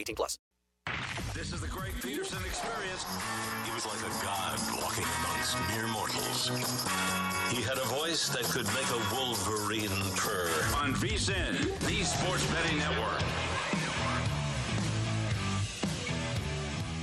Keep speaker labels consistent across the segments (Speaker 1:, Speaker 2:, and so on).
Speaker 1: 18 plus.
Speaker 2: This is the Greg Peterson experience. He was like a god walking amongst mere mortals. He had a voice that could make a wolverine purr. On VSIN, the Sports Betting Network.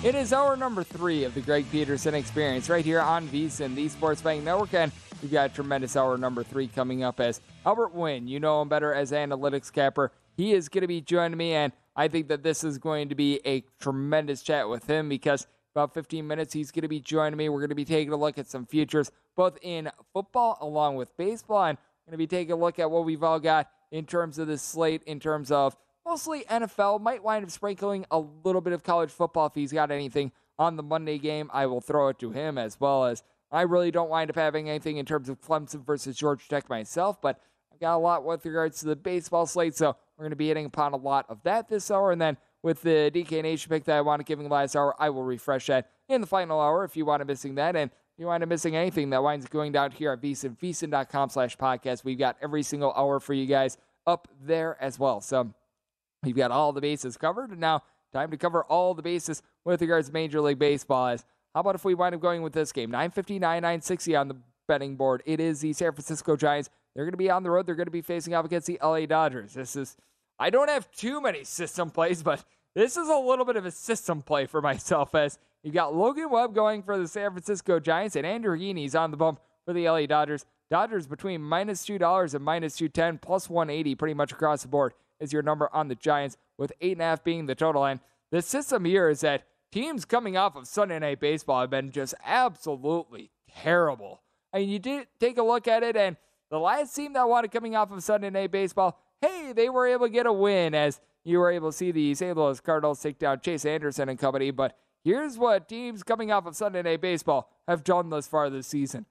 Speaker 3: It is hour number three of the Greg Peterson experience right here on VSIN, the Sports Betting Network. And we've got a tremendous hour number three coming up as Albert Wynn, you know him better as analytics capper. He is going to be joining me, and I think that this is going to be a tremendous chat with him because about 15 minutes he's going to be joining me. We're going to be taking a look at some futures, both in football along with baseball, and we're going to be taking a look at what we've all got in terms of this slate, in terms of mostly NFL. Might wind up sprinkling a little bit of college football if he's got anything on the Monday game. I will throw it to him as well as I really don't wind up having anything in terms of Clemson versus Georgia Tech myself, but I've got a lot with regards to the baseball slate, so we're going to be hitting upon a lot of that this hour. And then with the DK Nation pick that I want to give last hour, I will refresh that in the final hour if you want to missing that. And if you wind up missing anything that winds up going down here at VSIN, VSIN.com slash podcast. We've got every single hour for you guys up there as well. So you've got all the bases covered. And now time to cover all the bases with regards to Major League Baseball. As how about if we wind up going with this game? 959, 960 on the betting board. It is the San Francisco Giants. They're going to be on the road. They're going to be facing off against the LA Dodgers. This is, I don't have too many system plays, but this is a little bit of a system play for myself as you got Logan Webb going for the San Francisco Giants and Andrew Heaney's on the bump for the LA Dodgers. Dodgers between minus $2 and minus 210 plus 180 pretty much across the board is your number on the Giants with 8.5 being the total. And the system here is that teams coming off of Sunday Night Baseball have been just absolutely terrible. I mean, you did take a look at it, and the last team that wanted coming off of Sunday Night Baseball, hey, they were able to get a win as you were able to see the St. Louis Cardinals take down Chase Anderson and company. But here's what teams coming off of Sunday Night Baseball have done thus far this season.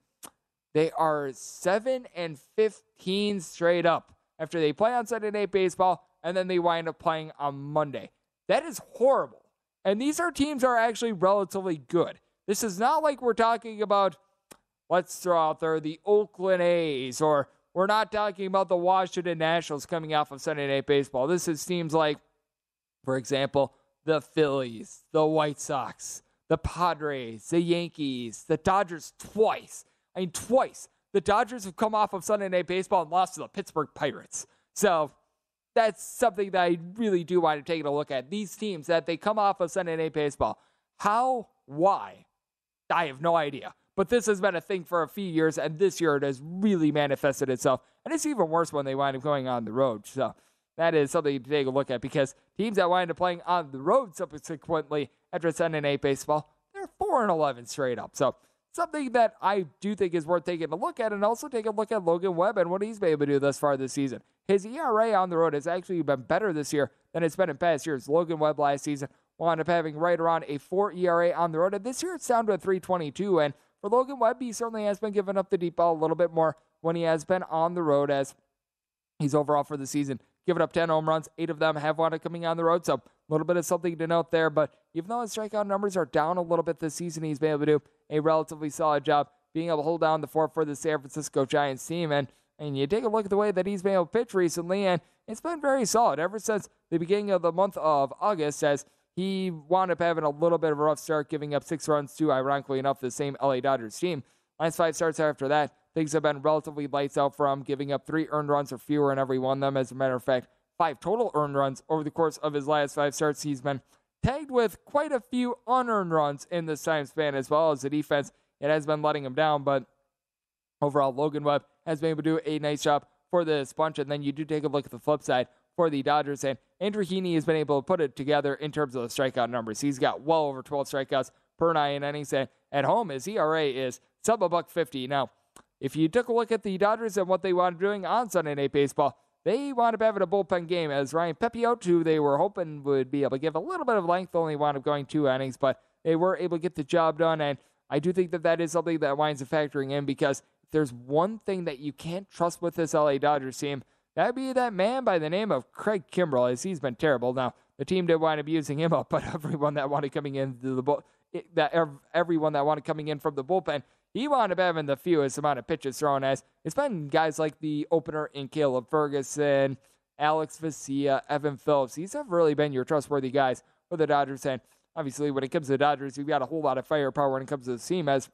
Speaker 3: They are 7 and 15 straight up after they play on Sunday Night Baseball and then they wind up playing on Monday. That is horrible. And these are teams are actually relatively good. This is not like we're talking about, let's throw out there, the Oakland A's, or we're not talking about the Washington Nationals coming off of Sunday Night Baseball. This is teams like, for example, the Phillies, the White Sox, the Padres, the Yankees, the Dodgers twice. I mean, twice. The Dodgers have come off of Sunday Night Baseball and lost to the Pittsburgh Pirates. So that's something that I really do want to take a look at. These teams that they come off of Sunday Night Baseball. How? Why? I have no idea. But this has been a thing for a few years, and this year it has really manifested itself. And it's even worse when they wind up going on the road. So that is something to take a look at because teams that wind up playing on the road subsequently after Sunday night baseball, they're 4 and 11 straight up. So something that I do think is worth taking a look at, and also take a look at Logan Webb and what he's been able to do thus far this season. His ERA on the road has actually been better this year than it's been in past years. Logan Webb last season wound up having right around a 4 ERA on the road, and this year it's down to a 322. And for Logan Webb, he certainly has been giving up the deep ball a little bit more when he has been on the road, as he's overall for the season Giving up 10 home runs. Eight of them have up coming on the road, so a little bit of something to note there. But even though his strikeout numbers are down a little bit this season, he's been able to do a relatively solid job being able to hold down the fort for the San Francisco Giants team. And and you take a look at the way that he's been able to pitch recently, and it's been very solid ever since the beginning of the month of August. As he wound up having a little bit of a rough start, giving up six runs to, ironically enough, the same LA Dodgers team. Last five starts after that, things have been relatively lights out for him, giving up three earned runs or fewer in every one of them. As a matter of fact, five total earned runs over the course of his last five starts. He's been tagged with quite a few unearned runs in this time span, as well as the defense. It has been letting him down, but overall, Logan Webb has been able to do a nice job for this bunch. And then you do take a look at the flip side for the Dodgers, and Andrew Heaney has been able to put it together in terms of the strikeout numbers. He's got well over 12 strikeouts per nine innings, and at home, his ERA is sub a buck 50. Now, if you took a look at the Dodgers and what they wanted doing on Sunday Night Baseball, they wound up having a bullpen game as Ryan Pepiot, who they were hoping would be able to give a little bit of length, only wound up going two innings, but they were able to get the job done. And I do think that that is something that winds up factoring in because there's one thing that you can't trust with this LA Dodgers team, that'd be that man by the name of Craig Kimbrel, as he's been terrible. Now, the team did wind up using him up, but everyone that wanted coming into the bull, that everyone that wanted coming in from the bullpen, he wound up having the fewest amount of pitches thrown as it's been guys like the opener in Caleb Ferguson, Alex Vesia, Evan Phillips. These have really been your trustworthy guys for the Dodgers. And obviously, when it comes to the Dodgers, you've got a whole lot of firepower when it comes to the team as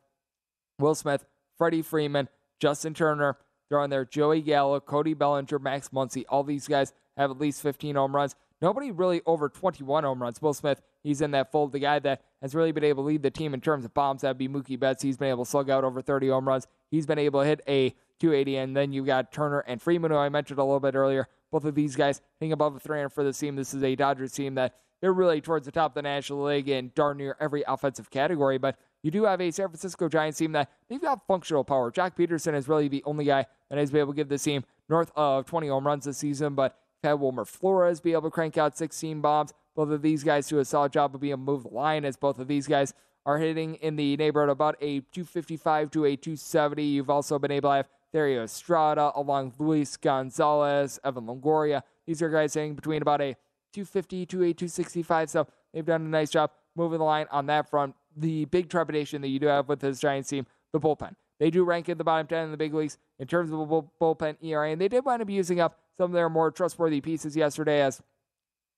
Speaker 3: Will Smith, Freddie Freeman, Justin Turner, throw in there Joey Gallo, Cody Bellinger, Max Muncy. All these guys have at least 15 home runs. Nobody really over 21 home runs. Will Smith, he's in that fold. The guy that has really been able to lead the team in terms of bombs, that'd be Mookie Betts. He's been able to slug out over 30 home runs. He's been able to hit a 280. And then you got Turner and Freeman, who I mentioned a little bit earlier. Both of these guys hitting above a 300 for the team. This is a Dodgers team that they're really towards the top of the National League in darn near every offensive category. But you do have a San Francisco Giants team that they've got functional power. Joc Pederson is really the only guy that has been able to give this team north of 20 home runs this season. But had Wilmer Flores be able to crank out 16 bombs. Both of these guys do a solid job of being move the line as both of these guys are hitting in the neighborhood about a 255 to a 270. You've also been able to have Thairo Estrada along Luis Gonzalez, Evan Longoria. These are guys hitting between about a 250 to a 265. So they've done a nice job moving the line on that front. The big trepidation that you do have with this Giants team, the bullpen. They do rank in the bottom 10 in the big leagues in terms of bullpen ERA, and they did wind up using up some of their more trustworthy pieces yesterday as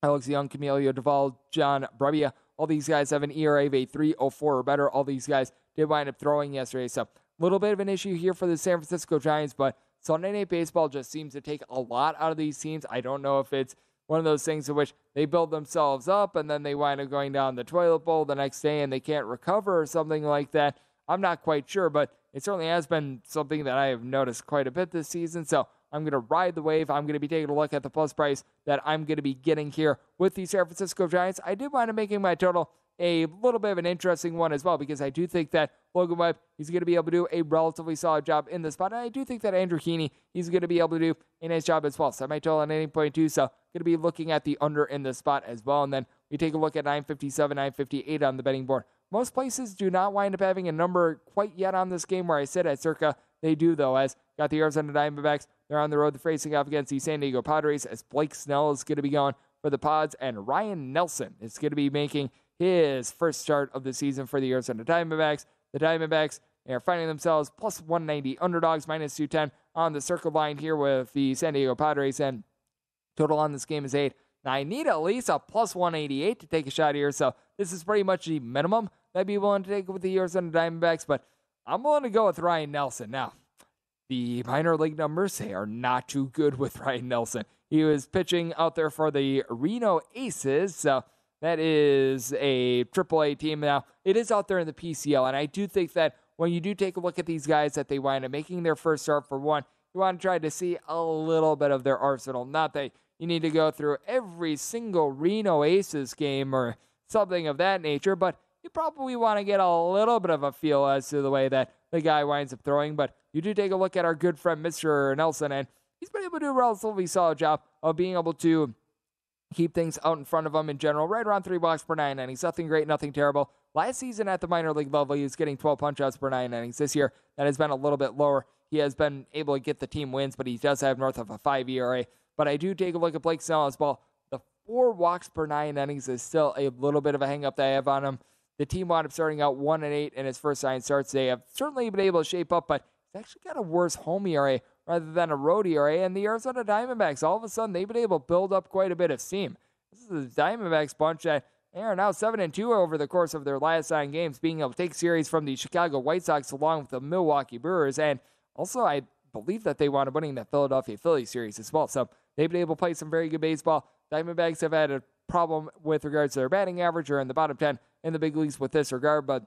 Speaker 3: Alex Young, Camilo Doval, John Brebbia. All these guys have an ERA of a 304 or better. All these guys did wind up throwing yesterday. So a little bit of an issue here for the San Francisco Giants, but Sunday Night Baseball just seems to take a lot out of these teams. I don't know if it's one of those things in which they build themselves up and then they wind up going down the toilet bowl the next day and they can't recover or something like that. I'm not quite sure, but it certainly has been something that I have noticed quite a bit this season. So I'm going to ride the wave. I'm going to be taking a look at the plus price that I'm going to be getting here with the San Francisco Giants. I did wind up making my total a little bit of an interesting one as well because I do think that Logan Webb he's going to be able to do a relatively solid job in the spot. And I do think that Andrew Heaney he's going to be able to do a nice job as well. So might total at 8.2. So going to be looking at the under in the spot as well. And then we take a look at 957, 958 on the betting board. Most places do not wind up having a number quite yet on this game where I sit at circa. They do though, as got the Arizona Diamondbacks. They're on the road facing off against the San Diego Padres as Blake Snell is going to be going for the Pods and Ryne Nelson is going to be making his first start of the season for the Arizona Diamondbacks. The Diamondbacks are finding themselves plus 190 underdogs, minus 210 on the circle line here with the San Diego Padres. And total on this game is eight. Now, I need at least a plus 188 to take a shot here. So this is pretty much the minimum that I'd be willing to take with the Arizona Diamondbacks. But I'm willing to go with Ryne Nelson. Now, the minor league numbers they are not too good with Ryne Nelson. He was pitching out there for the Reno Aces. So that is a AAA team now. It is out there in the PCL, and I do think that when you do take a look at these guys that they wind up making their first start for one, you want to try to see a little bit of their arsenal. Not that you need to go through every single Reno Aces game or something of that nature, but you probably want to get a little bit of a feel as to the way that the guy winds up throwing. But you do take a look at our good friend, Mr. Nelson, and he's been able to do a relatively solid job of being able to keep things out in front of him in general, right around three blocks per nine innings. Nothing great, nothing terrible. Last season at the minor league level, he was getting 12 punchouts per nine innings. This year, that has been a little bit lower. He has been able to get the team wins, but he does have north of a five ERA. But I do take a look at Blake Snell's ball. The four walks per nine innings is still a little bit of a hangup that I have on him. The team wound up starting out one and eight in his first nine starts. They have certainly been able to shape up, but he's actually got a worse home ERA rather than a road ERA. And the Arizona Diamondbacks, all of a sudden, they've been able to build up quite a bit of steam. This is the Diamondbacks bunch that they are now seven and two over the course of their last nine games, being able to take series from the Chicago White Sox along with the Milwaukee Brewers, and also I believe that they wound up winning the Philadelphia Phillies series as well. So they've been able to play some very good baseball. Diamondbacks have had a problem with regards to their batting average or in the bottom 10 in the big leagues with this regard, but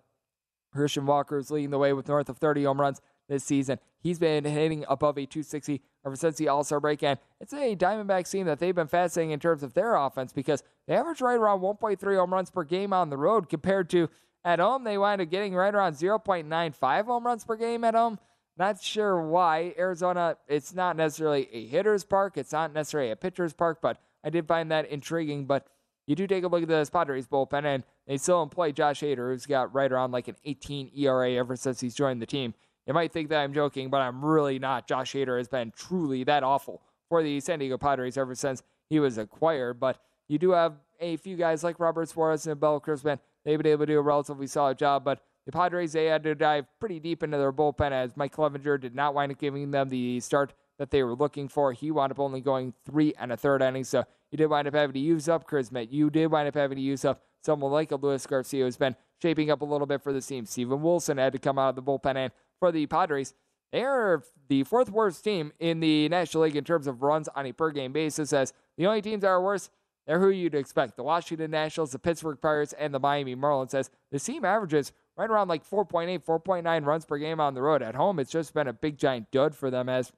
Speaker 3: Christian Walker is leading the way with north of 30 home runs this season. He's been hitting above a 260 ever since the All Star break. And it's a Diamondbacks team that they've been fascinating in terms of their offense because they average right around 1.3 home runs per game on the road compared to at home. They wind up getting right around 0.95 home runs per game at home. Not sure why. Arizona, it's not necessarily a hitter's park, it's not necessarily a pitcher's park, but I did find that intriguing. But you do take a look at the Padres bullpen, and they still employ Josh Hader, who's got right around like an 18 ERA ever since he's joined the team. You might think that I'm joking, but I'm really not. Josh Hader has been truly that awful for the San Diego Padres ever since he was acquired. But you do have a few guys like Robert Suarez and Bell Crispin. They've been able to do a relatively solid job, but the Padres, they had to dive pretty deep into their bullpen as Mike Clevinger did not wind up giving them the start that they were looking for. He wound up only going three and a third innings, so you did wind up having to use up Chris You did wind up having to use up someone like a Luis Garcia who's been shaping up a little bit for the team. Steven Wilson had to come out of the bullpen and for the Padres. They are the fourth worst team in the National League in terms of runs on a per game basis. As the only teams that are worse, they're who you'd expect: the Washington Nationals, the Pittsburgh Pirates, and the Miami Marlins. As the team averages right around like 4.8, 4.9 runs per game on the road. At home, it's just been a big giant dud for them as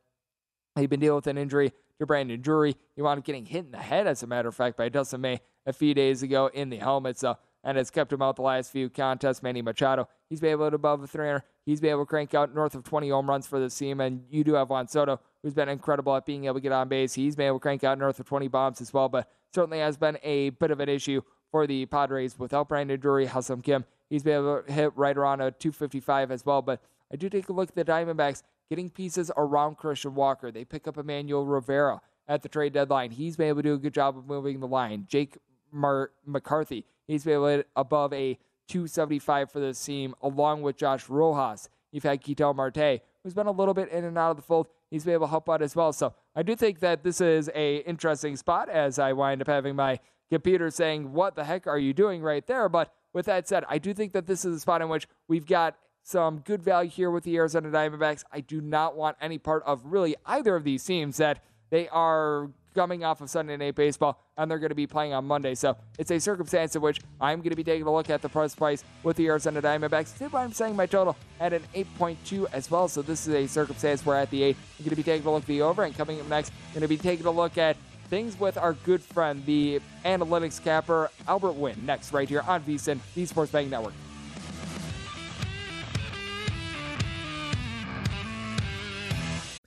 Speaker 3: they've been dealing with an injury to Brandon Drury. He wound up getting hit in the head, as a matter of fact, by Dustin May a few days ago in the helmet. So and has kept him out the last few contests. Manny Machado, he's been able to above a 300. He's been able to crank out north of 20 home runs for the team. And you do have Juan Soto, who's been incredible at being able to get on base. He's been able to crank out north of 20 bombs as well, but certainly has been a bit of an issue for the Padres without Brandon Drury, Ha-Seong Kim. He's been able to hit right around a 255 as well. But I do take a look at the Diamondbacks getting pieces around Christian Walker. They pick up Emmanuel Rivera at the trade deadline. He's been able to do a good job of moving the line. Jake Mar- McCarthy He's been able to hit above a 275 for this team, along with Josh Rojas. You've had Ketel Marte, who's been a little bit in and out of the fold. He's been able to help out as well. So I do think that this is a interesting spot as I wind up having my computer saying, "What the heck are you doing right there?" But with that said, I do think that this is a spot in which we've got some good value here with the Arizona Diamondbacks. I do not want any part of really either of these teams that they are coming off of Sunday Night Baseball, and they're going to be playing on Monday. So it's a circumstance in which I'm going to be taking a look at the price price with the Arizona Diamondbacks. Tip I'm saying my total at an 8.2 as well. So this is a circumstance where at the 8, I'm going to be taking a look at the over, and coming up next, I'm going to be taking a look at things with our good friend, the analytics capper, Albert Wynn, next right here on VSIN, the Sports Betting Network.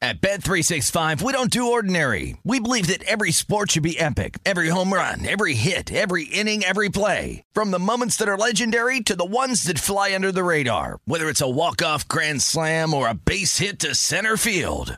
Speaker 4: At Bet365, we don't do ordinary. We believe that every sport should be epic. Every home run, every hit, every inning, every play. From the moments that are legendary to the ones that fly under the radar. Whether it's a walk-off grand slam or a base hit to center field.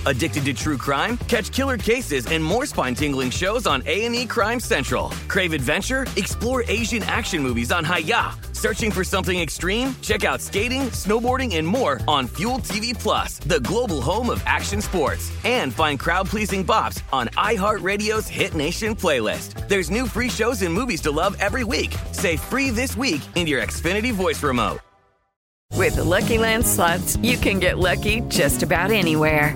Speaker 5: Addicted to true crime? Catch killer cases and more spine-tingling shows on A&E Crime Central. Crave adventure? Explore Asian action movies on Hi-YAH. Searching for something extreme? Check out skating, snowboarding, and more on Fuel TV Plus, the global home of action sports. And find crowd-pleasing bops on iHeartRadio's Hit Nation playlist. There's new free shows and movies to love every week. Say free this week in your Xfinity voice remote.
Speaker 6: With the Lucky Land slots, you can get lucky just about anywhere.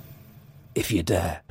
Speaker 7: if you dare.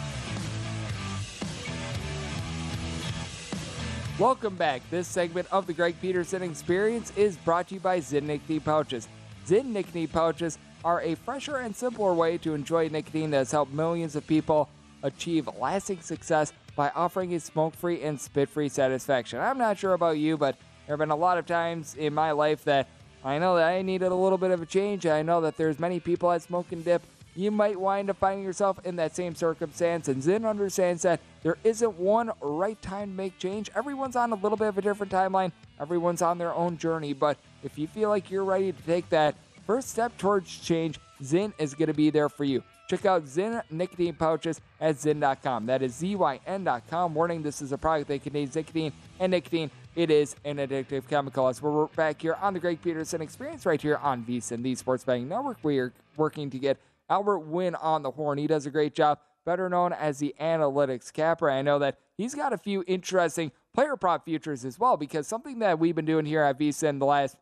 Speaker 3: Welcome back. This segment of the Greg Peterson Experience is brought to you by Zyn Nicotine Pouches. Zyn Nicotine Pouches are a fresher and simpler way to enjoy nicotine that has helped millions of people achieve lasting success by offering a smoke-free and spit-free satisfaction. I'm not sure about you, but there have been a lot of times in my life that I know that I needed a little bit of a change. I know that there's many people that smoke and dip you might wind up finding yourself in that same circumstance. And Zyn understands that there isn't one right time to make change. Everyone's on a little bit of a different timeline, everyone's on their own journey. But if you feel like you're ready to take that first step towards change, Zyn is going to be there for you. Check out Zyn nicotine pouches at Zyn.com. That is Z-Y-N.com. Warning, this is a product that contains nicotine and nicotine. It is an addictive chemical. As we're back here on the Greg Peterson Experience right here on VSIN, the Sports Betting Network, we are working to get Albert Wynn on the horn. He does a great job better known as the analytics capper. I know that he's got a few interesting player prop futures as well, because something that we've been doing here at VSIN the last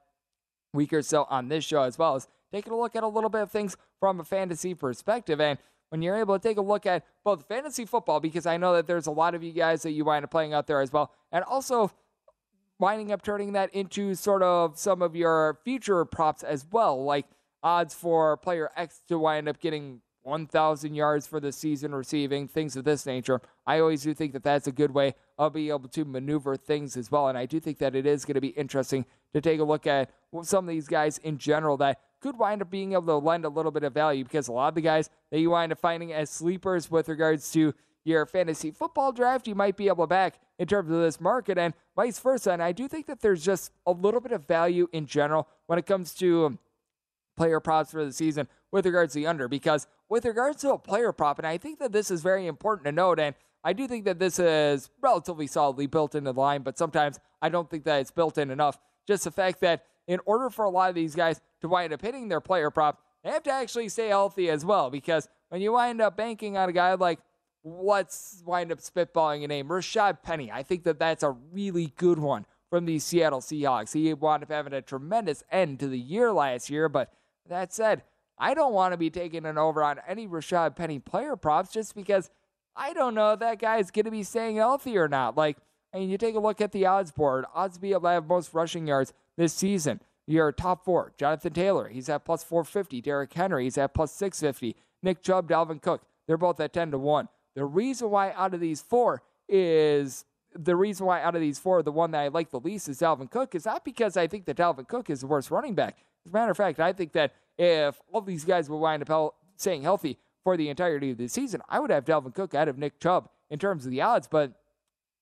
Speaker 3: week or so on this show as well is taking a look at a little bit of things from a fantasy perspective. And when you're able to take a look at both fantasy football, because I know that there's a lot of you guys that you wind up playing out there as well, and also winding up turning that into sort of some of your future props as well, like odds for player X to wind up getting 1,000 yards for the season receiving, things of this nature. I always do think that that's a good way of being able to maneuver things as well. And I do think that it is going to be interesting to take a look at some of these guys in general that could wind up being able to lend a little bit of value because a lot of the guys that you wind up finding as sleepers with regards to your fantasy football draft, you might be able to back in terms of this market and vice versa. And I do think that there's just a little bit of value in general when it comes to player props for the season with regards to the under because with regards to a player prop, and I think that this is very important to note, and I do think that this is relatively solidly built into the line, but sometimes I don't think that it's built in enough. Just the fact that in order for a lot of these guys to wind up hitting their player prop, they have to actually stay healthy as well. Because when you wind up banking on a guy like, let's wind up spitballing a name, Rashad Penny, I think that that's a really good one from the Seattle Seahawks. He wound up having a tremendous end to the year last year, but that said, I don't want to be taking an over on any Rashad Penny player props just because I don't know if that guy is going to be staying healthy or not. Like, I mean, you take a look at the odds board. Odds be able to have most rushing yards this season. Your top four: Jonathan Taylor, he's at plus 450. Derrick Henry, he's at plus 650. Nick Chubb, Dalvin Cook, they're both at 10 to one. The reason why out of these four is the reason why out of these four, the one that I like the least is Dalvin Cook, is not because I think that Dalvin Cook is the worst running back. As a matter of fact, I think that if all these guys will wind up staying healthy for the entirety of the season, I would have Dalvin Cook out of Nick Chubb in terms of the odds. But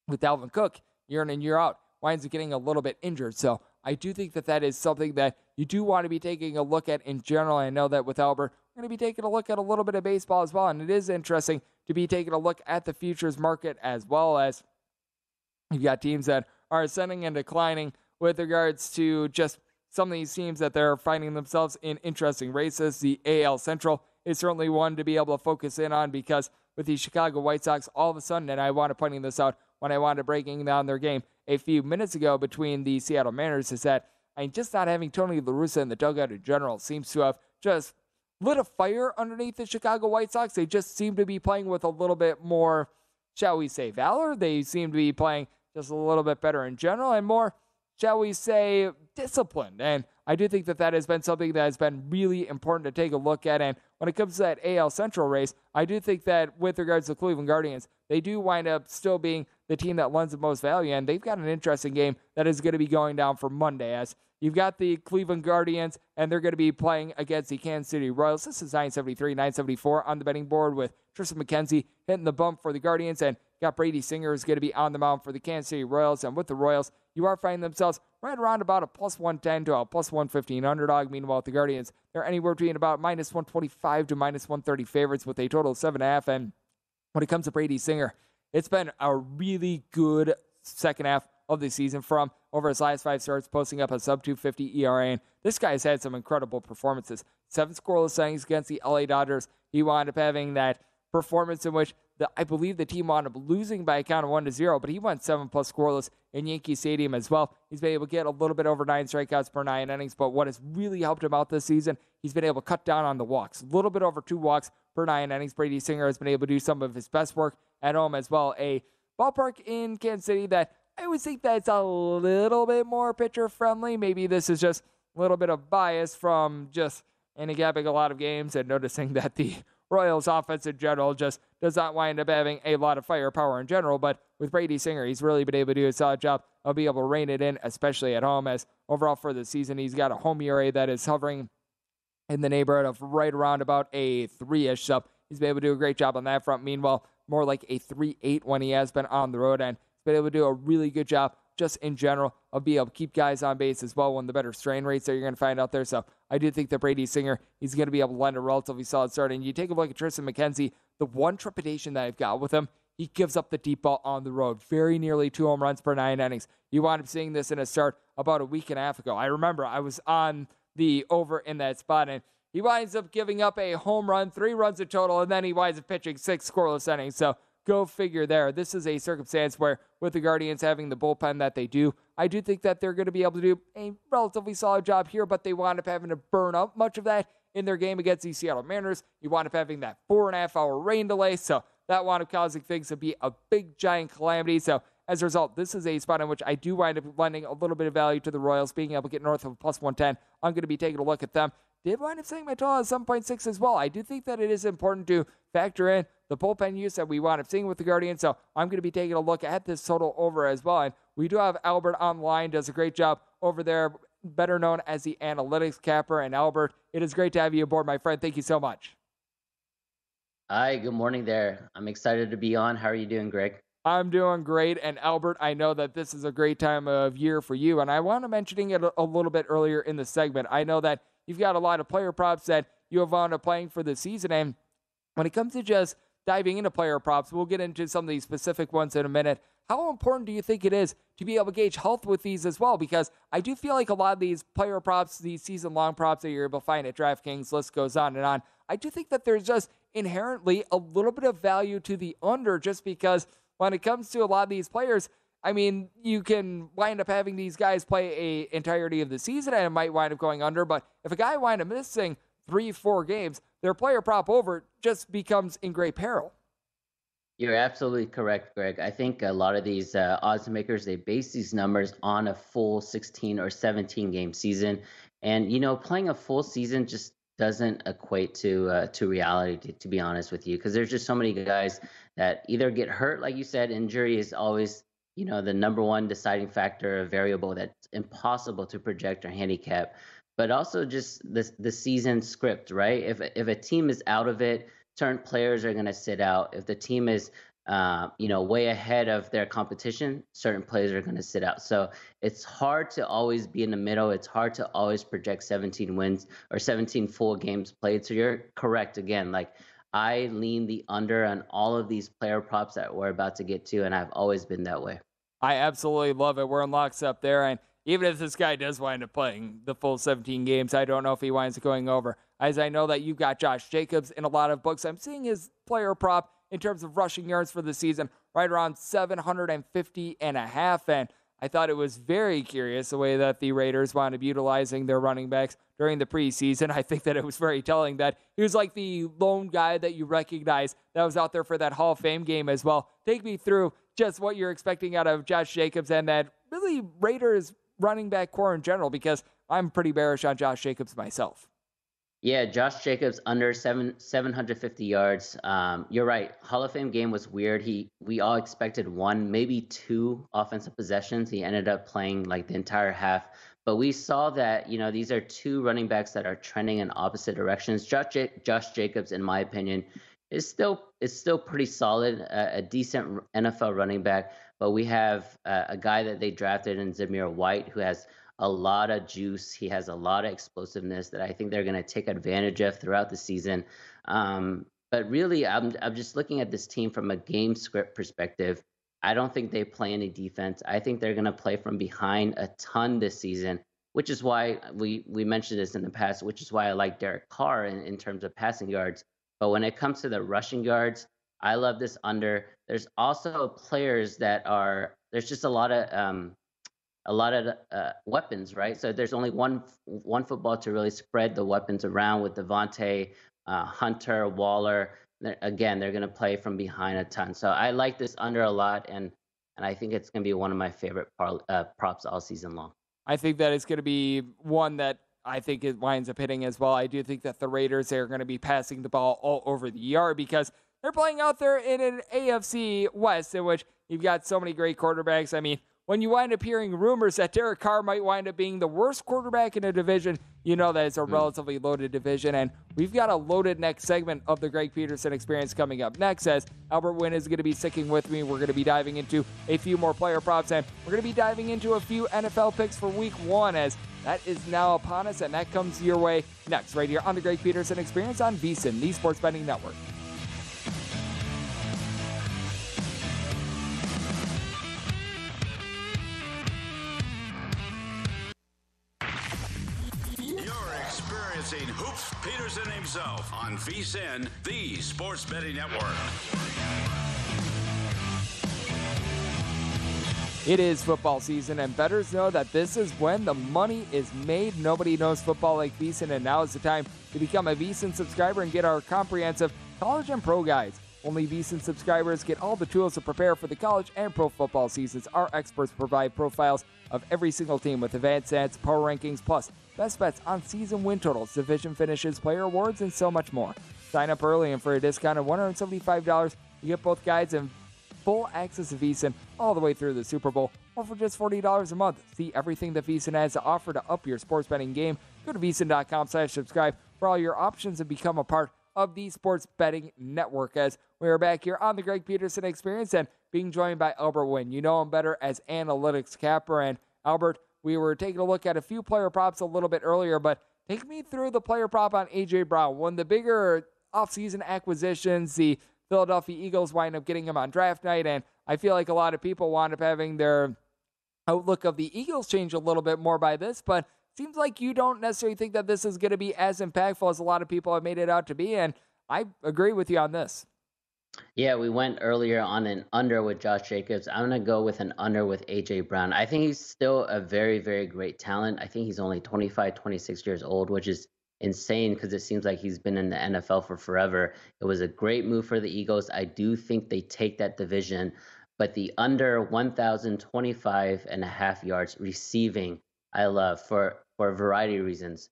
Speaker 3: with Dalvin Cook, year in and year out, winds up getting a little bit injured. So I do think that that is something that you do want to be taking a look at in general. I know that with Albert, we're going to be taking a look at a little bit of baseball as well. And it is interesting to be taking a look at the futures market as well as you've got teams that are ascending and declining with regards to just some of these teams that they're finding themselves in interesting races. The AL Central is certainly one to be able to focus in on because with the Chicago White Sox, all of a sudden, and I wanted pointing this out when I wanted breaking down their game a few minutes ago between the Seattle Mariners, is that I mean, just not having Tony La Russa in the dugout in general seems to have just lit a fire underneath the Chicago White Sox. They just seem to be playing with a little bit more, shall we say, valor. They seem to be playing just a little bit better in general and more shall we say, disciplined. And I do think that that has been something that has been really important to take a look at. And when it comes to that AL Central race, I do think that with regards to the Cleveland Guardians, they do wind up still being the team that lends the most value. And they've got an interesting game that is going to be going down for Monday as You've got the Cleveland Guardians, and they're going to be playing against the Kansas City Royals. This is 973, 974 on the betting board with Triston McKenzie hitting the bump for the Guardians, and got Brady Singer is going to be on the mound for the Kansas City Royals. And with the Royals, you are finding themselves right around about a plus 110 to a plus 115 underdog. Meanwhile, the Guardians, they're anywhere between about minus 125 to minus 130 favorites with a total of 7.5. And when it comes to Brady Singer, it's been a really good second half of the season from over his last five starts, posting up a sub 250 ERA. And this guy's had some incredible performances. Seven scoreless innings against the LA Dodgers. He wound up having that performance in which the, I believe the team wound up losing by a count of one to zero, but he went seven plus scoreless in Yankee Stadium as well. He's been able to get a little bit over nine strikeouts per nine innings, but what has really helped him out this season, he's been able to cut down on the walks. A little bit over two walks per nine innings. Brady Singer has been able to do some of his best work at home as well. A ballpark in Kansas City that I would think that's a little bit more pitcher friendly. Maybe this is just a little bit of bias from just handicapping a lot of games and noticing that the Royals offense in general just does not wind up having a lot of firepower in general. But with Brady Singer, he's really been able to do a solid job of being able to rein it in, especially at home. As overall for the season, he's got a home ERA that is hovering in the neighborhood of right around about a three ish. So he's been able to do a great job on that front. Meanwhile, more like a 3 8 when he has been on the road. And he's been able to do a really good job just in general of being able to keep guys on base as well. One of the better strand rates that you're going to find out there. So I do think that Brady Singer, he's going to be able to lend a relatively solid start. And you take a look at Triston McKenzie, the one trepidation that I've got with him, he gives up the deep ball on the road, very nearly two home runs per nine innings. You wound up seeing this in a start about a week and a half ago. I remember I was on the over in that spot, and he winds up giving up a home run, three runs in total, and then he winds up pitching six scoreless innings. So go figure there. This is a circumstance where, with the Guardians having the bullpen that they do, I do think that they're going to be able to do a relatively solid job here, but they wind up having to burn up much of that in their game against the Seattle Mariners. You wind up having that four and a half hour rain delay, so that wound up causing things to be a big, giant calamity. So as a result, this is a spot in which I do wind up lending a little bit of value to the Royals, being able to get north of plus 110. I'm going to be taking a look at them. Did wind up setting my total at 7.6 as well. I do think that it is important to factor in the bullpen use that we wound up seeing with the Guardians. So I'm going to be taking a look at this total over as well. And we do have Albert online, does a great job over there, better known as the analytics capper. And Albert, it is great to have you aboard, my friend. Thank you so much.
Speaker 8: Hi, good morning there. I'm excited to be on. How are you doing, Greg?
Speaker 3: I'm doing great. And Albert, I know that this is a great time of year for you. And I want to mentioning it a little bit earlier in the segment. I know that you've got a lot of player props that you have wound up playing for the season. And when it comes to just diving into player props, we'll get into some of these specific ones in a minute. How important do you think it is to be able to gauge health with these as well? Because I do feel like a lot of these player props, these season long props that you're able to find at DraftKings, list goes on and on. I do think that there's just inherently a little bit of value to the under just because when it comes to a lot of these players, I mean, you can wind up having these guys play a entirety of the season and it might wind up going under. But if a guy wind up missing three, four games, their player prop over just becomes in great peril.
Speaker 8: You're absolutely correct, Greg. I think a lot of these uh, odds makers they base these numbers on a full 16 or 17 game season, and you know, playing a full season just doesn't equate to uh, to reality. To, to be honest with you, because there's just so many guys that either get hurt, like you said, injury is always you know the number one deciding factor, a variable that's impossible to project or handicap. But also just the the season script, right? If if a team is out of it, certain players are going to sit out. If the team is uh, you know, way ahead of their competition, certain players are going to sit out. So it's hard to always be in the middle. It's hard to always project 17 wins or 17 full games played. So you're correct again. Like I lean the under on all of these player props that we're about to get to, and I've always been that way.
Speaker 3: I absolutely love it. We're in locks up there, and even if this guy does wind up playing the full 17 games, I don't know if he winds up going over. As I know that you've got Josh Jacobs in a lot of books, I'm seeing his player prop in terms of rushing yards for the season, right around 750 and a half. And I thought it was very curious the way that the Raiders wound up utilizing their running backs during the preseason. I think that it was very telling that he was like the lone guy that you recognize that was out there for that Hall of Fame game as well. Take me through just what you're expecting out of Josh Jacobs and that really Raiders running back corps in general, because I'm pretty bearish on Josh Jacobs myself.
Speaker 8: Yeah, Josh Jacobs under seven seven hundred fifty yards. Um, you're right. Hall of Fame game was weird. He we all expected one, maybe two offensive possessions. He ended up playing like the entire half. But we saw that you know these are two running backs that are trending in opposite directions. Josh, Josh Jacobs, in my opinion, is still is still pretty solid, a decent NFL running back. But we have uh, a guy that they drafted in Zamir White who has a lot of juice. He has a lot of explosiveness that I think they're going to take advantage of throughout the season. Um, but really, I'm I'm just looking at this team from a game script perspective. I don't think they play any defense. I think they're going to play from behind a ton this season, which is why we we mentioned this in the past. Which is why I like Derek Carr in, in terms of passing yards. But when it comes to the rushing yards, I love this under. There's also players that are there's just a lot of um, a lot of uh, weapons, right? So there's only one one football to really spread the weapons around with Davante, uh, Hunter, Waller. Again, they're going to play from behind a ton. So I like this under a lot, and and I think it's going to be one of my favorite par- uh, props all season long.
Speaker 3: I think that it's going to be one that I think it winds up hitting as well. I do think that the Raiders are going to be passing the ball all over the yard because they're playing out there in an AFC West in which you've got so many great quarterbacks. I mean, when you wind up hearing rumors that Derek Carr might wind up being the worst quarterback in a division, you know that it's a mm. relatively loaded division. And we've got a loaded next segment of the Greg Peterson experience coming up next as Albert Wynn is going to be sticking with me. We're going to be diving into a few more player props and we're going to be diving into a few NFL picks for week one as that is now upon us and that comes your way next right here on the Greg Peterson experience on VSIN, the Sports Betting Network.
Speaker 2: Himself on VSIN, the Sports Betting Network.
Speaker 3: It is football season, and bettors know that this is when the money is made. Nobody knows football like VSIN, and now is the time to become a VSIN subscriber and get our comprehensive college and pro guides. Only VSIN subscribers get all the tools to prepare for the college and pro football seasons. Our experts provide profiles of every single team with advanced stats, power rankings, plus best bets on season win totals, division finishes, player awards, and so much more. Sign up early, and for a discount of $175, you get both guides and full access to VSIN all the way through the Super Bowl, or for just $40 a month. See everything that VSIN has to offer to up your sports betting game. Go to VSIN.com slash subscribe for all your options and become a part of the Sports Betting Network. As we are back here on the Greg Peterson Experience and being joined by Albert Wynn. You know him better as Analytics Capper. And Albert, we were taking a look at a few player props a little bit earlier, but take me through the player prop on AJ Brown. One of the bigger offseason acquisitions, the Philadelphia Eagles wind up getting him on draft night, and I feel like a lot of people wind up having their outlook of the Eagles change a little bit more by this, but seems like you don't necessarily think that this is going to be as impactful as a lot of people have made it out to be, and I agree with you on this.
Speaker 8: Yeah, we went earlier on an under with Josh Jacobs. I'm going to go with an under with AJ Brown. I think he's still a very, very great talent. I think he's only 25, 26 years old, which is insane because it seems like he's been in the NFL for forever. It was a great move for the Eagles. I do think they take that division, but the under 1,025 and a half yards receiving, I love for for a variety of reasons.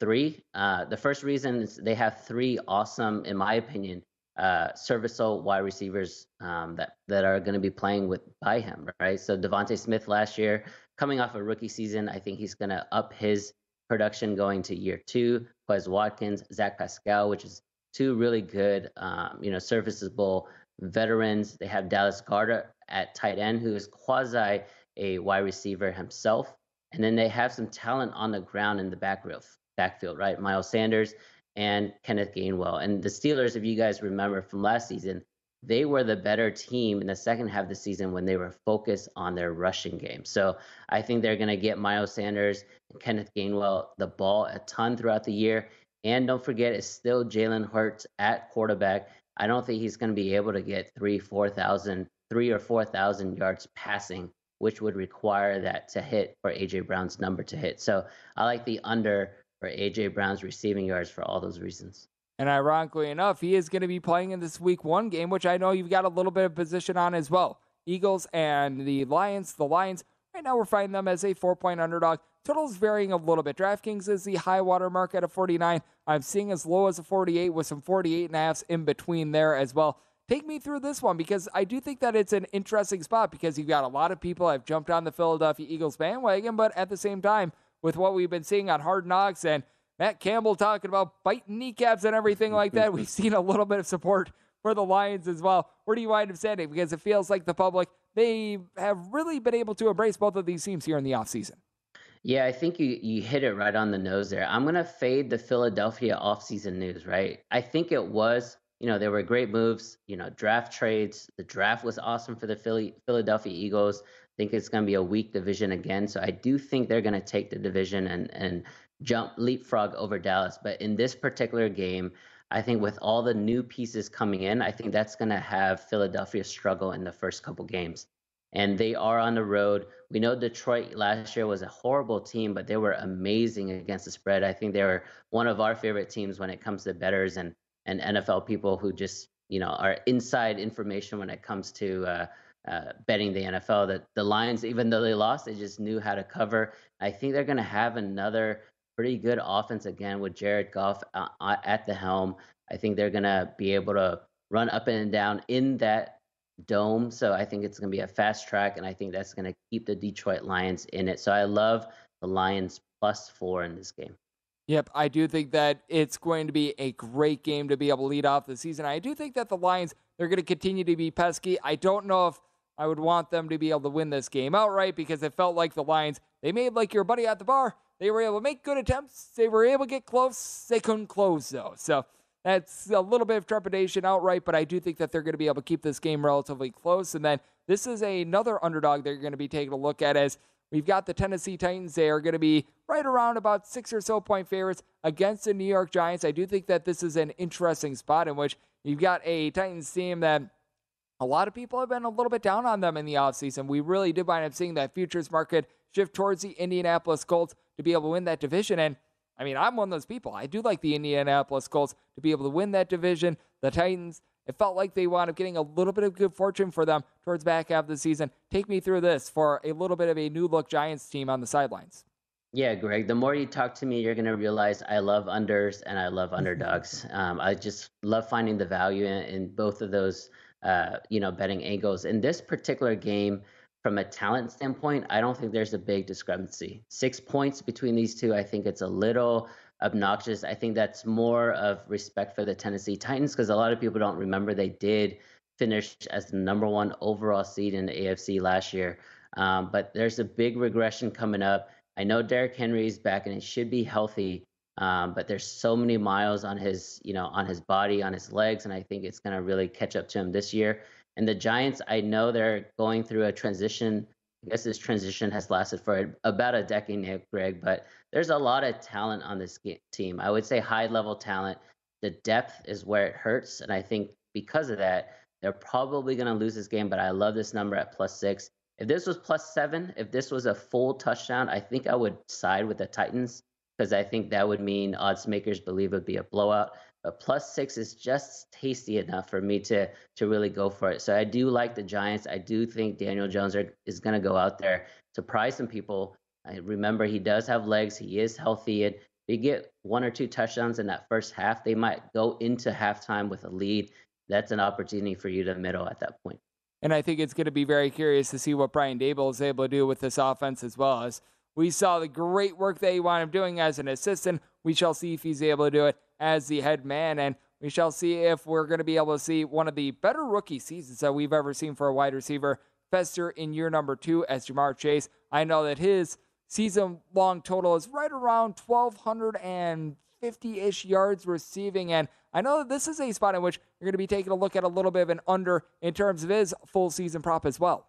Speaker 8: Three, uh, the first reason is they have three awesome, in my opinion, uh, serviceable wide receivers um, that that are going to be playing with by him, right? So DeVonta Smith last year, coming off a rookie season, I think he's going to up his production going to year two. Quez Watkins, Zach Pascal, which is two really good, um, you know, serviceable veterans. They have Dallas Goedert at tight end, who is quasi a wide receiver himself. And then they have some talent on the ground in the backfield, backfield, right? Miles Sanders and Kenneth Gainwell. And the Steelers, if you guys remember from last season, they were the better team in the second half of the season when they were focused on their rushing game. So I think they're going to get Miles Sanders and Kenneth Gainwell the ball a ton throughout the year. And don't forget, it's still Jalen Hurts at quarterback. I don't think he's going to be able to get three, four thousand, three or four thousand yards passing, which would require that to hit for AJ Brown's number to hit. So I like the under for AJ Brown's receiving yards for all those reasons.
Speaker 3: And ironically enough, he is going to be playing in this week one game, which I know you've got a little bit of position on as well. Eagles and the Lions. The Lions, right now, we're finding them as a four point underdog. Totals varying a little bit. DraftKings is the high water mark at a 49. I'm seeing as low as a 48 with some 48 and a halfs in between there as well. Take me through this one because I do think that it's an interesting spot because you've got a lot of people have jumped on the Philadelphia Eagles bandwagon, but at the same time, with what we've been seeing on Hard Knocks and Matt Campbell talking about biting kneecaps and everything like that. We've seen a little bit of support for the Lions as well. Where do you wind up standing? Because it feels like the public, they have really been able to embrace both of these teams here in the offseason.
Speaker 8: Yeah, I think you, you hit it right on the nose there. I'm going to fade the Philadelphia offseason news, right? I think it was, you know, there were great moves, you know, draft trades. The draft was awesome for the Philly, Philadelphia Eagles. I think it's going to be a weak division again. So I do think they're going to take the division and, and jump leapfrog over Dallas. But in this particular game, I think with all the new pieces coming in, I think that's going to have Philadelphia struggle in the first couple games. And they are on the road. We know Detroit last year was a horrible team, but they were amazing against the spread. I think they were one of our favorite teams when it comes to betters and and NFL people who just you know are inside information when it comes to uh, uh, betting the NFL. That the Lions, even though they lost, they just knew how to cover. I think they're going to have another pretty good offense again with Jared Goff uh, uh, at the helm. I think they're going to be able to run up and down in that dome. So I think it's going to be a fast track, and I think that's going to keep the Detroit Lions in it. So I love the Lions plus four in this game.
Speaker 3: Yep, I do think that it's going to be a great game to be able to lead off the season. I do think that the Lions, they're going to continue to be pesky. I don't know if I would want them to be able to win this game outright because it felt like the Lions, they made like your buddy at the bar. They were able to make good attempts. They were able to get close. They couldn't close, though. So that's a little bit of trepidation outright, but I do think that they're going to be able to keep this game relatively close. And then this is another underdog they're going to be taking a look at as we've got the Tennessee Titans. They are going to be right around about six or so point favorites against the New York Giants. I do think that this is an interesting spot in which you've got a Titans team that a lot of people have been a little bit down on them in the offseason. We really did wind up seeing that futures market shift towards the Indianapolis Colts to be able to win that division. And I mean, I'm one of those people. I do like the Indianapolis Colts to be able to win that division. The Titans, it felt like they wound up getting a little bit of good fortune for them towards back half of the season. Take me through this for a little bit of a new look Giants team on the sidelines.
Speaker 8: Yeah, Greg, the more you talk to me, you're going to realize I love unders and I love underdogs. Um, I just love finding the value in, in both of those, uh, you know, betting angles. In this particular game, from a talent standpoint, I don't think there's a big discrepancy. Six points between these two, I think it's a little obnoxious. I think that's more of respect for the Tennessee Titans because a lot of people don't remember they did finish as the number one overall seed in the AFC last year. Um, but there's a big regression coming up. I know Derrick Henry is back and he should be healthy, um, but there's so many miles on his, you know, on his body, on his legs, and I think it's going to really catch up to him this year. And the Giants, I know they're going through a transition. I guess this transition has lasted for about a decade now, Greg, but there's a lot of talent on this team. I would say high level talent. The depth is where it hurts. And I think because of that, they're probably going to lose this game, but I love this number at plus six. If this was plus seven, if this was a full touchdown, I think I would side with the Titans because I think that would mean odds makers believe it would be a blowout. But plus six is just tasty enough for me to to really go for it. So I do like the Giants. I do think Daniel Jones are, is going to go out there, to surprise some people. I remember he does have legs. He is healthy. And they get one or two touchdowns in that first half, they might go into halftime with a lead. That's an opportunity for you to middle at that point.
Speaker 3: And I think it's going to be very curious to see what Brian Daboll is able to do with this offense as well. As we saw the great work that he wound up doing as an assistant, we shall see if he's able to do it as the head man. And we shall see if we're going to be able to see one of the better rookie seasons that we've ever seen for a wide receiver fester in year number two as Ja'Marr Chase. I know that his season long total is right around 1,250 ish yards receiving. And I know that this is a spot in which you're going to be taking a look at a little bit of an under in terms of his full season prop as well.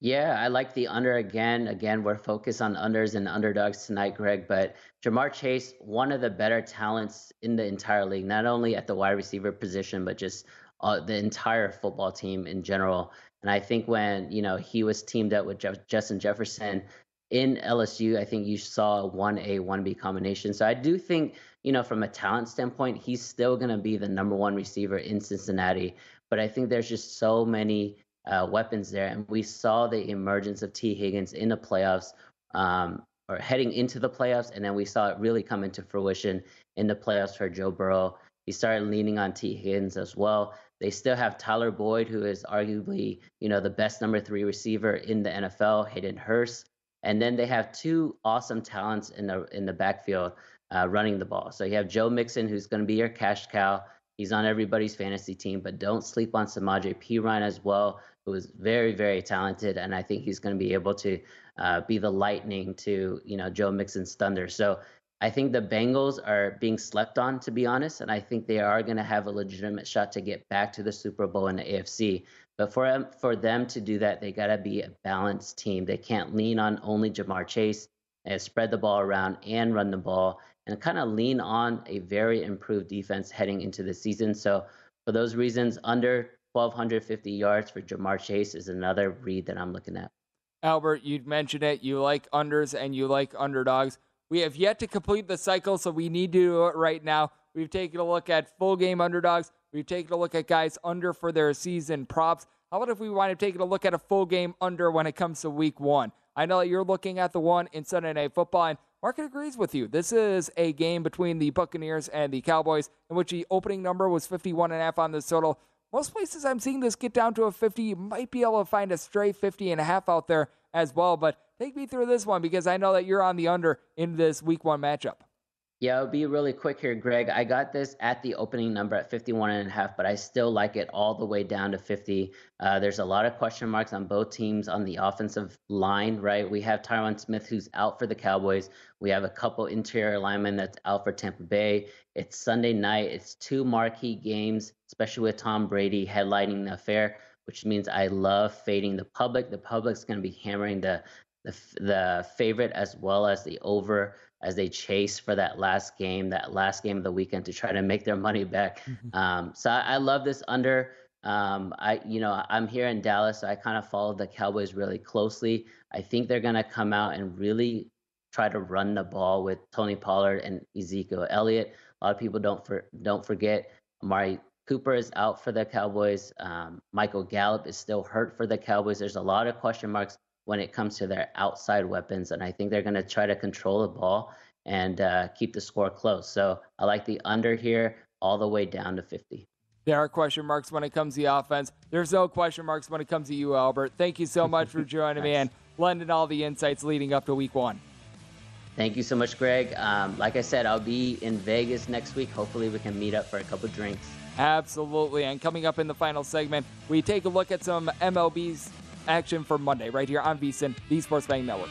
Speaker 8: Yeah, I like the under again. Again, we're focused on unders and underdogs tonight, Greg. But Ja'Marr Chase, one of the better talents in the entire league, not only at the wide receiver position, but just uh, the entire football team in general. And I think when you know he was teamed up with Jeff- Justin Jefferson in LSU, I think you saw a one A one B combination. So I do think you know from a talent standpoint, he's still going to be the number one receiver in Cincinnati. But I think there's just so many uh, weapons there. And we saw the emergence of Tee Higgins in the playoffs um, or heading into the playoffs. And then we saw it really come into fruition in the playoffs for Joe Burrow. He started leaning on Tee Higgins as well. They still have Tyler Boyd, who is arguably, you know, the best number three receiver in the NFL, Hayden Hurst. And then they have two awesome talents in the in the backfield uh, running the ball. So you have Joe Mixon, who's going to be your cash cow. He's on everybody's fantasy team, but don't sleep on Samaje Perine as well, who is very, very talented, and I think he's going to be able to uh, be the lightning to you know Joe Mixon's thunder. So I think the Bengals are being slept on, to be honest, and I think they are going to have a legitimate shot to get back to the Super Bowl in the AFC. But for for them to do that, they got to be a balanced team. They can't lean on only Ja'Marr Chase and spread the ball around and run the ball and kind of lean on a very improved defense heading into the season. So for those reasons, under 1,250 yards for Ja'Marr Chase is another read that I'm looking at.
Speaker 3: Albert, you mentioned it. You like unders and you like underdogs. We have yet to complete the cycle, so we need to do it right now. We've taken a look at full game underdogs. We've taken a look at guys under for their season props. How about if we wind up taking a look at a full game under when it comes to week one? I know that you're looking at the one in Sunday Night Football, and Market agrees with you. This is a game between the Buccaneers and the Cowboys in which the opening number was 51 and a half on this total. Most places I'm seeing this get down to a 50. You might be able to find a stray 50 and a half out there as well. But take me through this one because I know that you're on the under in this week one matchup.
Speaker 8: Yeah, I'll be really quick here, Greg. I got this at the opening number at 51 and a half, but I still like it all the way down to 50. Uh, there's a lot of question marks on both teams on the offensive line, right? We have Tyron Smith, who's out for the Cowboys. We have a couple interior linemen that's out for Tampa Bay. It's Sunday night. It's two marquee games, especially with Tom Brady headlining the affair, which means I love fading the public. The public's going to be hammering the the the favorite as well as the over as they chase for that last game, that last game of the weekend to try to make their money back. Mm-hmm. Um, so I, I, love this under. Um, I, you know, I'm here in Dallas, so I kind of follow the Cowboys really closely. I think they're gonna come out and really try to run the ball with Tony Pollard and Ezekiel Elliott. A lot of people don't for, don't forget Amari Cooper is out for the Cowboys. Um, Michael Gallup is still hurt for the Cowboys. There's a lot of question marks when it comes to their outside weapons. And I think they're going to try to control the ball and uh, keep the score close. So I like the under here all the way down to 50.
Speaker 3: There are question marks when it comes to the offense. There's no question marks when it comes to you, Albert. Thank you so much for joining nice. me and lending all the insights leading up to week one.
Speaker 8: Thank you so much, Greg. Um, like I said, I'll be in Vegas next week. Hopefully, we can meet up for a couple drinks.
Speaker 3: Absolutely. And coming up in the final segment, we take a look at some MLB's action for Monday right here on VSIN, the Sports Betting Network.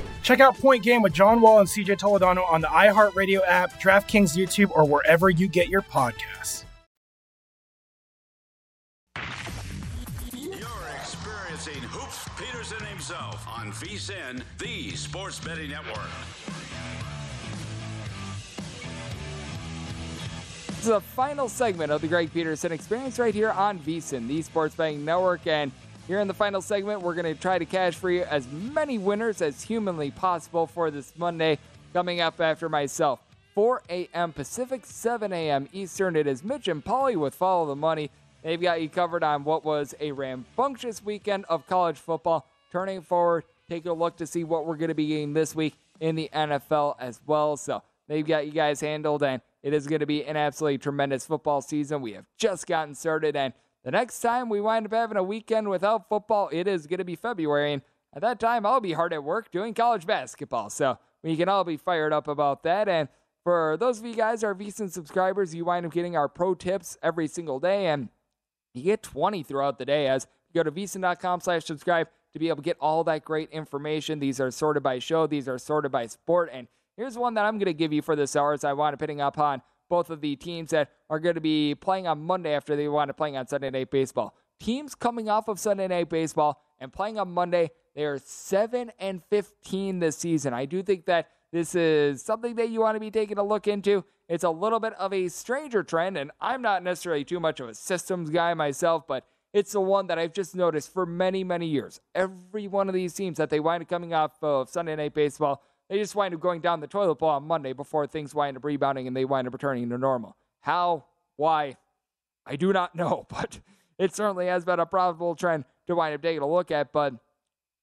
Speaker 9: Check out Point Game with John Wall and CJ Toledano on the iHeartRadio app, DraftKings YouTube, or wherever you get your podcasts.
Speaker 2: You're experiencing Hoops Peterson himself on VSIN, the Sports Betting Network.
Speaker 3: This is the final segment of the Greg Peterson Experience right here on VSIN, the Sports Betting Network. And here in the final segment, we're going to try to cash for you as many winners as humanly possible for this Monday. Coming up after myself, 4 a.m. Pacific, 7 a.m. Eastern. It is Mitch and Pauly with Follow the Money. They've got you covered on what was a rambunctious weekend of college football. Turning forward, take a look to see what we're going to be getting this week in the NFL as well. So they've got you guys handled, and it is going to be an absolutely tremendous football season. We have just gotten started, and the next time we wind up having a weekend without football, it is going to be February. And at that time, I'll be hard at work doing college basketball. So we can all be fired up about that. And for those of you guys, our VSIN subscribers, you wind up getting our pro tips every single day. And you get 20 throughout the day as you go to vsin.com slash subscribe to be able to get all that great information. These are sorted by show, these are sorted by sport. And here's one that I'm going to give you for this hour as I want to pitting up on both of the teams that are going to be playing on Monday after they want to playing on Sunday Night Baseball. Teams coming off of Sunday Night Baseball and playing on Monday, they are 7 and 15 this season. I do think that this is something that you want to be taking a look into. It's a little bit of a stranger trend, and I'm not necessarily too much of a systems guy myself, but it's the one that I've just noticed for many, many years. Every one of these teams that they wind up coming off of Sunday Night Baseball, they just wind up going down the toilet bowl on Monday before things wind up rebounding and they wind up returning to normal. How? Why? I do not know, but it certainly has been a profitable trend to wind up taking a look at. But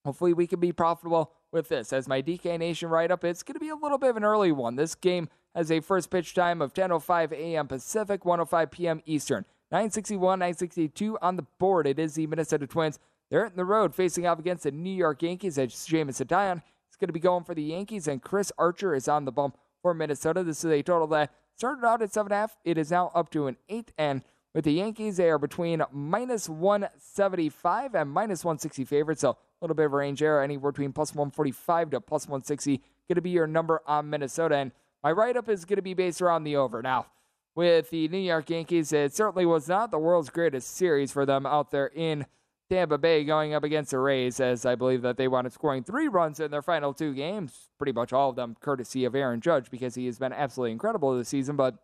Speaker 3: hopefully we can be profitable with this. As my DK Nation write up, it's going to be a little bit of an early one. This game has a first pitch time of 10:05 a.m. Pacific, 1:05 p.m. Eastern. 961, 962 on the board. It is the Minnesota Twins. They're in the road facing off against the New York Yankees as Jameson Taillon going to be going for the Yankees, and Chris Archer is on the bump for Minnesota. This is a total that started out at 7.5. It is now up to an 8. And with the Yankees, they are between minus 175 and minus 160 favorites. So a little bit of a range there, anywhere between plus 145 to plus 160. Going to be your number on Minnesota. And my write up is going to be based around the over. Now, with the New York Yankees, it certainly was not the world's greatest series for them out there in Tampa Bay going up against the Rays, as I believe that they wound up scoring three runs in their final two games, pretty much all of them courtesy of Aaron Judge because he has been absolutely incredible this season. But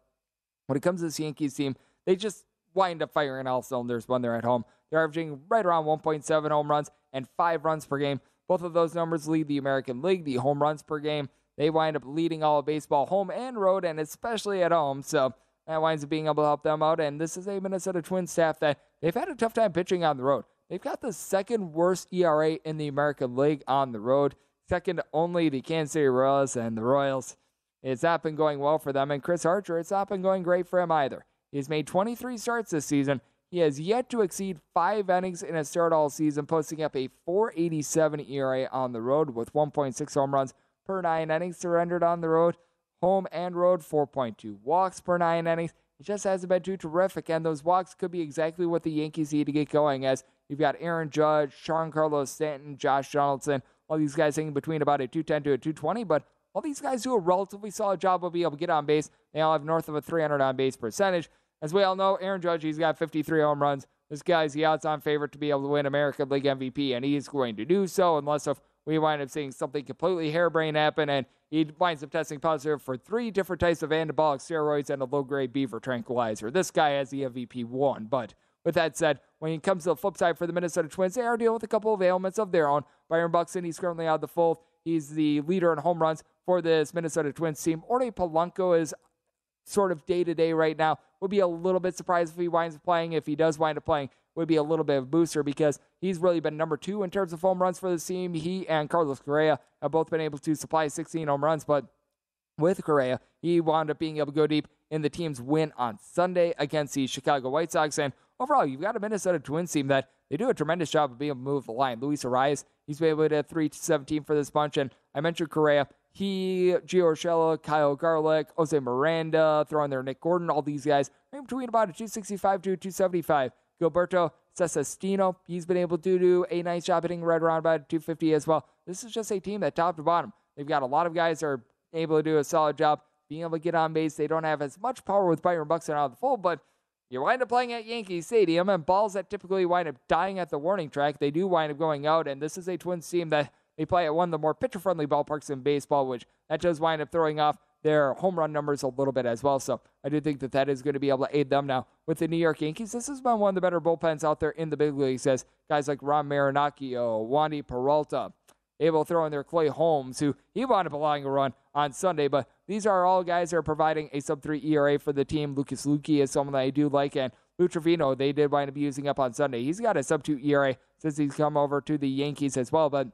Speaker 3: when it comes to this Yankees team, they just wind up firing all cylinders when they're at home. They're averaging right around 1.7 home runs and five runs per game. Both of those numbers lead the American League, the home runs per game. They wind up leading all of baseball home and road, and especially at home. So that winds up being able to help them out. And this is a Minnesota Twins staff that they've had a tough time pitching on the road. They've got the second worst ERA in the American League on the road, second only the Kansas City Royals and the Royals. It's not been going well for them. And Chris Archer, it's not been going great for him either. He's made 23 starts this season. He has yet to exceed five innings in a start all season, posting up a 487 ERA on the road with 1.6 home runs per nine innings surrendered on the road. Home and road, 4.2 walks per nine innings. It just hasn't been too terrific, and those walks could be exactly what the Yankees need to get going. As you've got Aaron Judge, Giancarlo Stanton, Josh Donaldson, all these guys hanging between about a 210 to a 220, but all these guys do a relatively solid job of being able to get on base. They all have north of a 300 on base percentage. As we all know, Aaron Judge, he's got 53 home runs. This guy's the odds on favorite to be able to win American League MVP, and he's going to do so unless if we wind up seeing something completely harebrained happen and he winds up testing positive for three different types of anabolic steroids and a low grade beaver tranquilizer. This guy has the MVP won. But with that said, when it comes to the flip side for the Minnesota Twins, they are dealing with a couple of ailments of their own. Byron Buxton, he's currently out of the fold. He's the leader in home runs for this Minnesota Twins team. Jorge Polanco is sort of day to day right now. Would be a little bit surprised if he winds up playing. If he does wind up playing, would be a little bit of a booster because he's really been number two in terms of home runs for the team. He and Carlos Correa have both been able to supply 16 home runs, but with Correa, he wound up being able to go deep in the team's win on Sunday against the Chicago White Sox. And overall, you've got a Minnesota Twins team that they do a tremendous job of being able to move the line. Luis Arraez, he's been able to hit 317 for this bunch. And I mentioned Correa. He, Gio Urshela, Kyle Garlick, Jose Miranda, throwing there Nick Gordon, all these guys are between about a 265 to 275. Gilberto Celestino, he's been able to do a nice job hitting right around about 250 as well. This is just a team that top to bottom, they've got a lot of guys that are able to do a solid job being able to get on base. They don't have as much power with Byron Buxton out of the fold, but you wind up playing at Yankee Stadium, and balls that typically wind up dying at the warning track, they do wind up going out. And this is a Twins team that they play at one of the more pitcher friendly ballparks in baseball, which that does wind up throwing off their home run numbers a little bit as well. So I do think that that is going to be able to aid them now with the New York Yankees. This has been one of the better bullpens out there in the big leagues as guys like Ron Marinaccio, Wandy Peralta, able to throw in their Clay Holmes, who he wound up allowing a run on Sunday. But these are all guys that are providing a sub three ERA for the team. Lucas Luetge is someone that I do like, and Lou Trivino, they did wind up using up on Sunday. He's got a sub two ERA since he's come over to the Yankees as well. But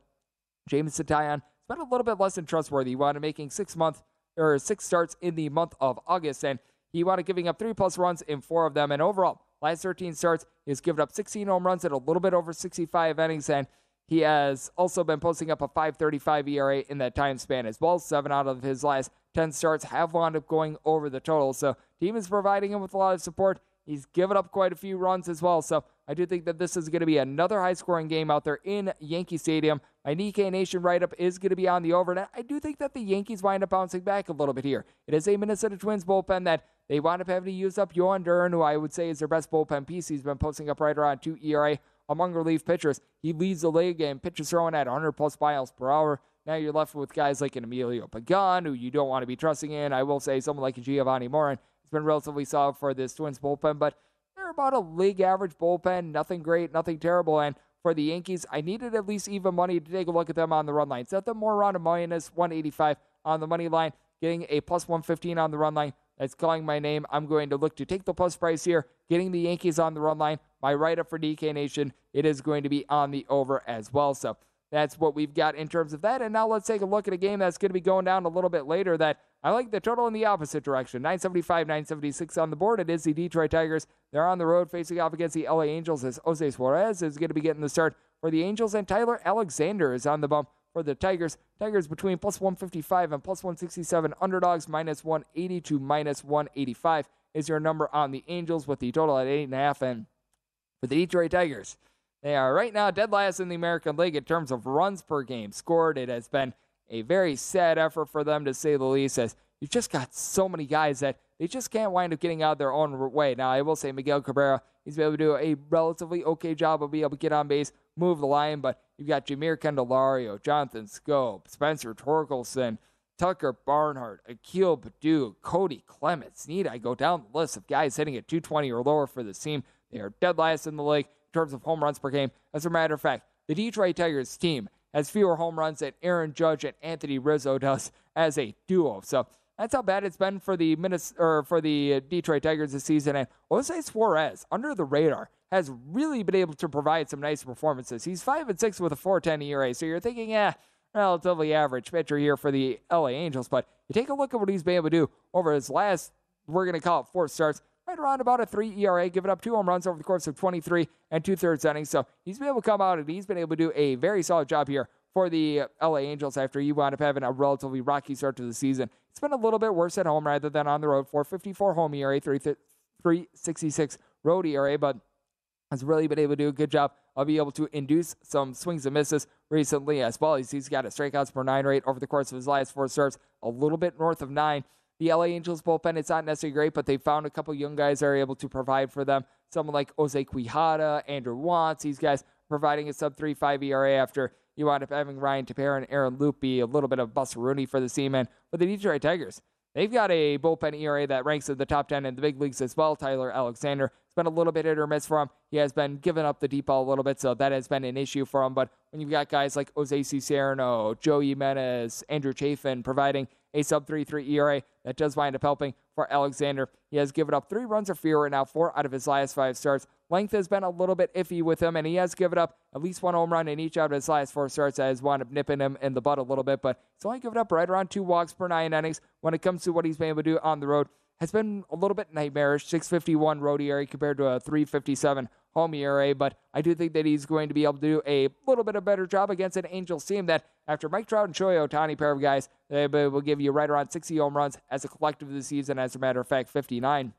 Speaker 3: James Taillon has been a little bit less than trustworthy. He wound up making six month or six starts in the month of August, and he wound up giving up three plus runs in four of them. And overall, last 13 starts, he's given up 16 home runs at a little bit over 65 innings, and he has also been posting up a 535 ERA in that time span as well. Seven out of his last 10 starts have wound up going over the total. So, team is providing him with a lot of support. He's given up quite a few runs as well. So, I do think that this is going to be another high scoring game out there in Yankee Stadium. My DK Nation write up is going to be on the over. And I do think that the Yankees wind up bouncing back a little bit here. It is a Minnesota Twins bullpen that they wind up having to use up Jhoan Duran, who I would say is their best bullpen piece. He's been posting up right around 2 ERA among relief pitchers. He leads the league in pitches throwing at 100 plus miles per hour. Now you're left with guys like an Emilio Pagan, who you don't want to be trusting in. I will say someone like Giovanni Morin has been relatively solid for this Twins bullpen, but they're about a league average bullpen. Nothing great, nothing terrible. And for the Yankees, I needed at least even money to take a look at them on the run line. Set them more around a minus 185 on the money line, getting a plus 115 on the run line. That's calling my name. I'm going to look to take the plus price here, getting the Yankees on the run line. My write up for DK Nation, it is going to be on the over as well. So that's what we've got in terms of that. And now let's take a look at a game that's going to be going down a little bit later that I like the total in the opposite direction. 975, 976 on the board. It is the Detroit Tigers. They're on the road facing off against the LA Angels as Jose Suarez is going to be getting the start for the Angels, and Tyler Alexander is on the bump for the Tigers. Tigers between plus 155 and plus 167. Underdogs minus 180 to minus 185 is your number on the Angels with the total at 8.5. And for the Detroit Tigers, they are right now dead last in the American League in terms of runs per game scored. It has been a very sad effort for them, to say the least, as you've just got so many guys that they just can't wind up getting out their own way. Now, I will say Miguel Cabrera, he's been able to do a relatively okay job of being able to get on base, move the line, but you've got Jeimer Candelario, Jonathan Schoop, Spencer Torkelson, Tucker Barnhart, Akil Baddoo, Kody Clemens, Need I go down the list of guys hitting at 220 or lower for this team? They are dead last in the league in terms of home runs per game. As a matter of fact, the Detroit Tigers team has fewer home runs than Aaron Judge and Anthony Rizzo does as a duo. So that's how bad it's been for the Minnes- or for the uh, Detroit Tigers this season. And Jose Suarez, under the radar, has really been able to provide some nice performances. He's five and six with a 4.10 ERA. So you're thinking, yeah, relatively average pitcher here for the LA Angels. But you take a look at what he's been able to do over his last, we're going to call it four starts right around about a three ERA, giving up two home runs over the course of 23 and two thirds innings. So he's been able to come out and he's been able to do a very solid job here for the uh, LA Angels after you wound up having a relatively rocky start to the season. It's been a little bit worse at home rather than on the road. 454 home ERA, 366 road ERA, but has really been able to do a good job I'll be able to induce some swings and misses recently as well. He's, he's got a strikeouts per nine rate over the course of his last four starts, a little bit north of nine. The LA Angels bullpen, it's not necessarily great, but they found a couple young guys that are able to provide for them. Someone like Jose Quijada, Andrew Wantz, these guys providing a sub 3.5 ERA after you wind up having Ryan Tepera and Aaron Loup be a little bit of Buster Rooney for the Seamen. But the Detroit Tigers, they've got a bullpen ERA that ranks in the top 10 in the big leagues as well. Tyler Alexander. It's been a little bit hit or miss for him. He has been giving up the deep ball a little bit, so that has been an issue for him. But when you've got guys like Jose Cisnero, Joe Jimenez, Andrew Chafin providing a sub 3.3 ERA, that does wind up helping for Alexander. He has given up three runs or fewer now, four out of his last five starts. Length has been a little bit iffy with him, and he has given up at least one home run in each out of his last four starts that has wound up nipping him in the butt a little bit, but he's only given up right around two walks per nine innings when it comes to what he's been able to do on the road. Has been a little bit nightmarish, 651 road compared to a 357 home ERA, but I do think that he's going to be able to do a little bit of better job against an Angels team that, after Mike Trout and Shohei Ohtani, pair of guys, they will give you right around 60 home runs as a collective this season. As a matter of fact, 59.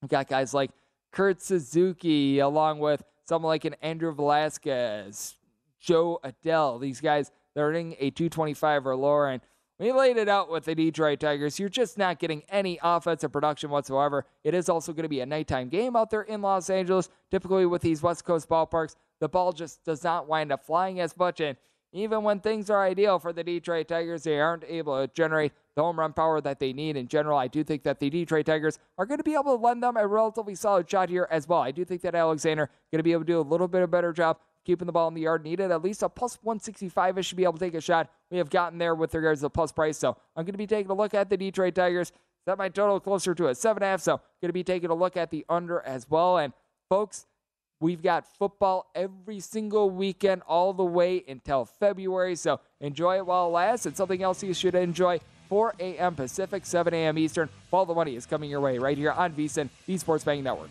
Speaker 3: We've got guys like Kurt Suzuki, along with someone like an Andrew Velazquez, Jo Adell. These guys, they're earning a 225 or lower. And we laid it out with the Detroit Tigers. You're just not getting any offensive production whatsoever. It is also going to be a nighttime game out there in Los Angeles. Typically, with these West Coast ballparks, the ball just does not wind up flying as much. And even when things are ideal for the Detroit Tigers, they aren't able to generate the home run power that they need. In general, I do think that the Detroit Tigers are going to be able to lend them a relatively solid shot here as well. I do think that Alexander going to be able to do a little bit of better job keeping the ball in the yard. Needed at least a plus 165 ish should be able to take a shot. We have gotten there with regards to the plus price. So I'm going to be taking a look at the Detroit Tigers. That my total closer to a 7.5. So going to be taking a look at the under as well. And folks, we've got football every single weekend all the way until February. So enjoy it while it lasts. And something else you should enjoy 4 a.m. Pacific, 7 a.m. Eastern. All the money is coming your way right here on VSIN, the Sports Betting Network.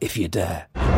Speaker 7: if you dare.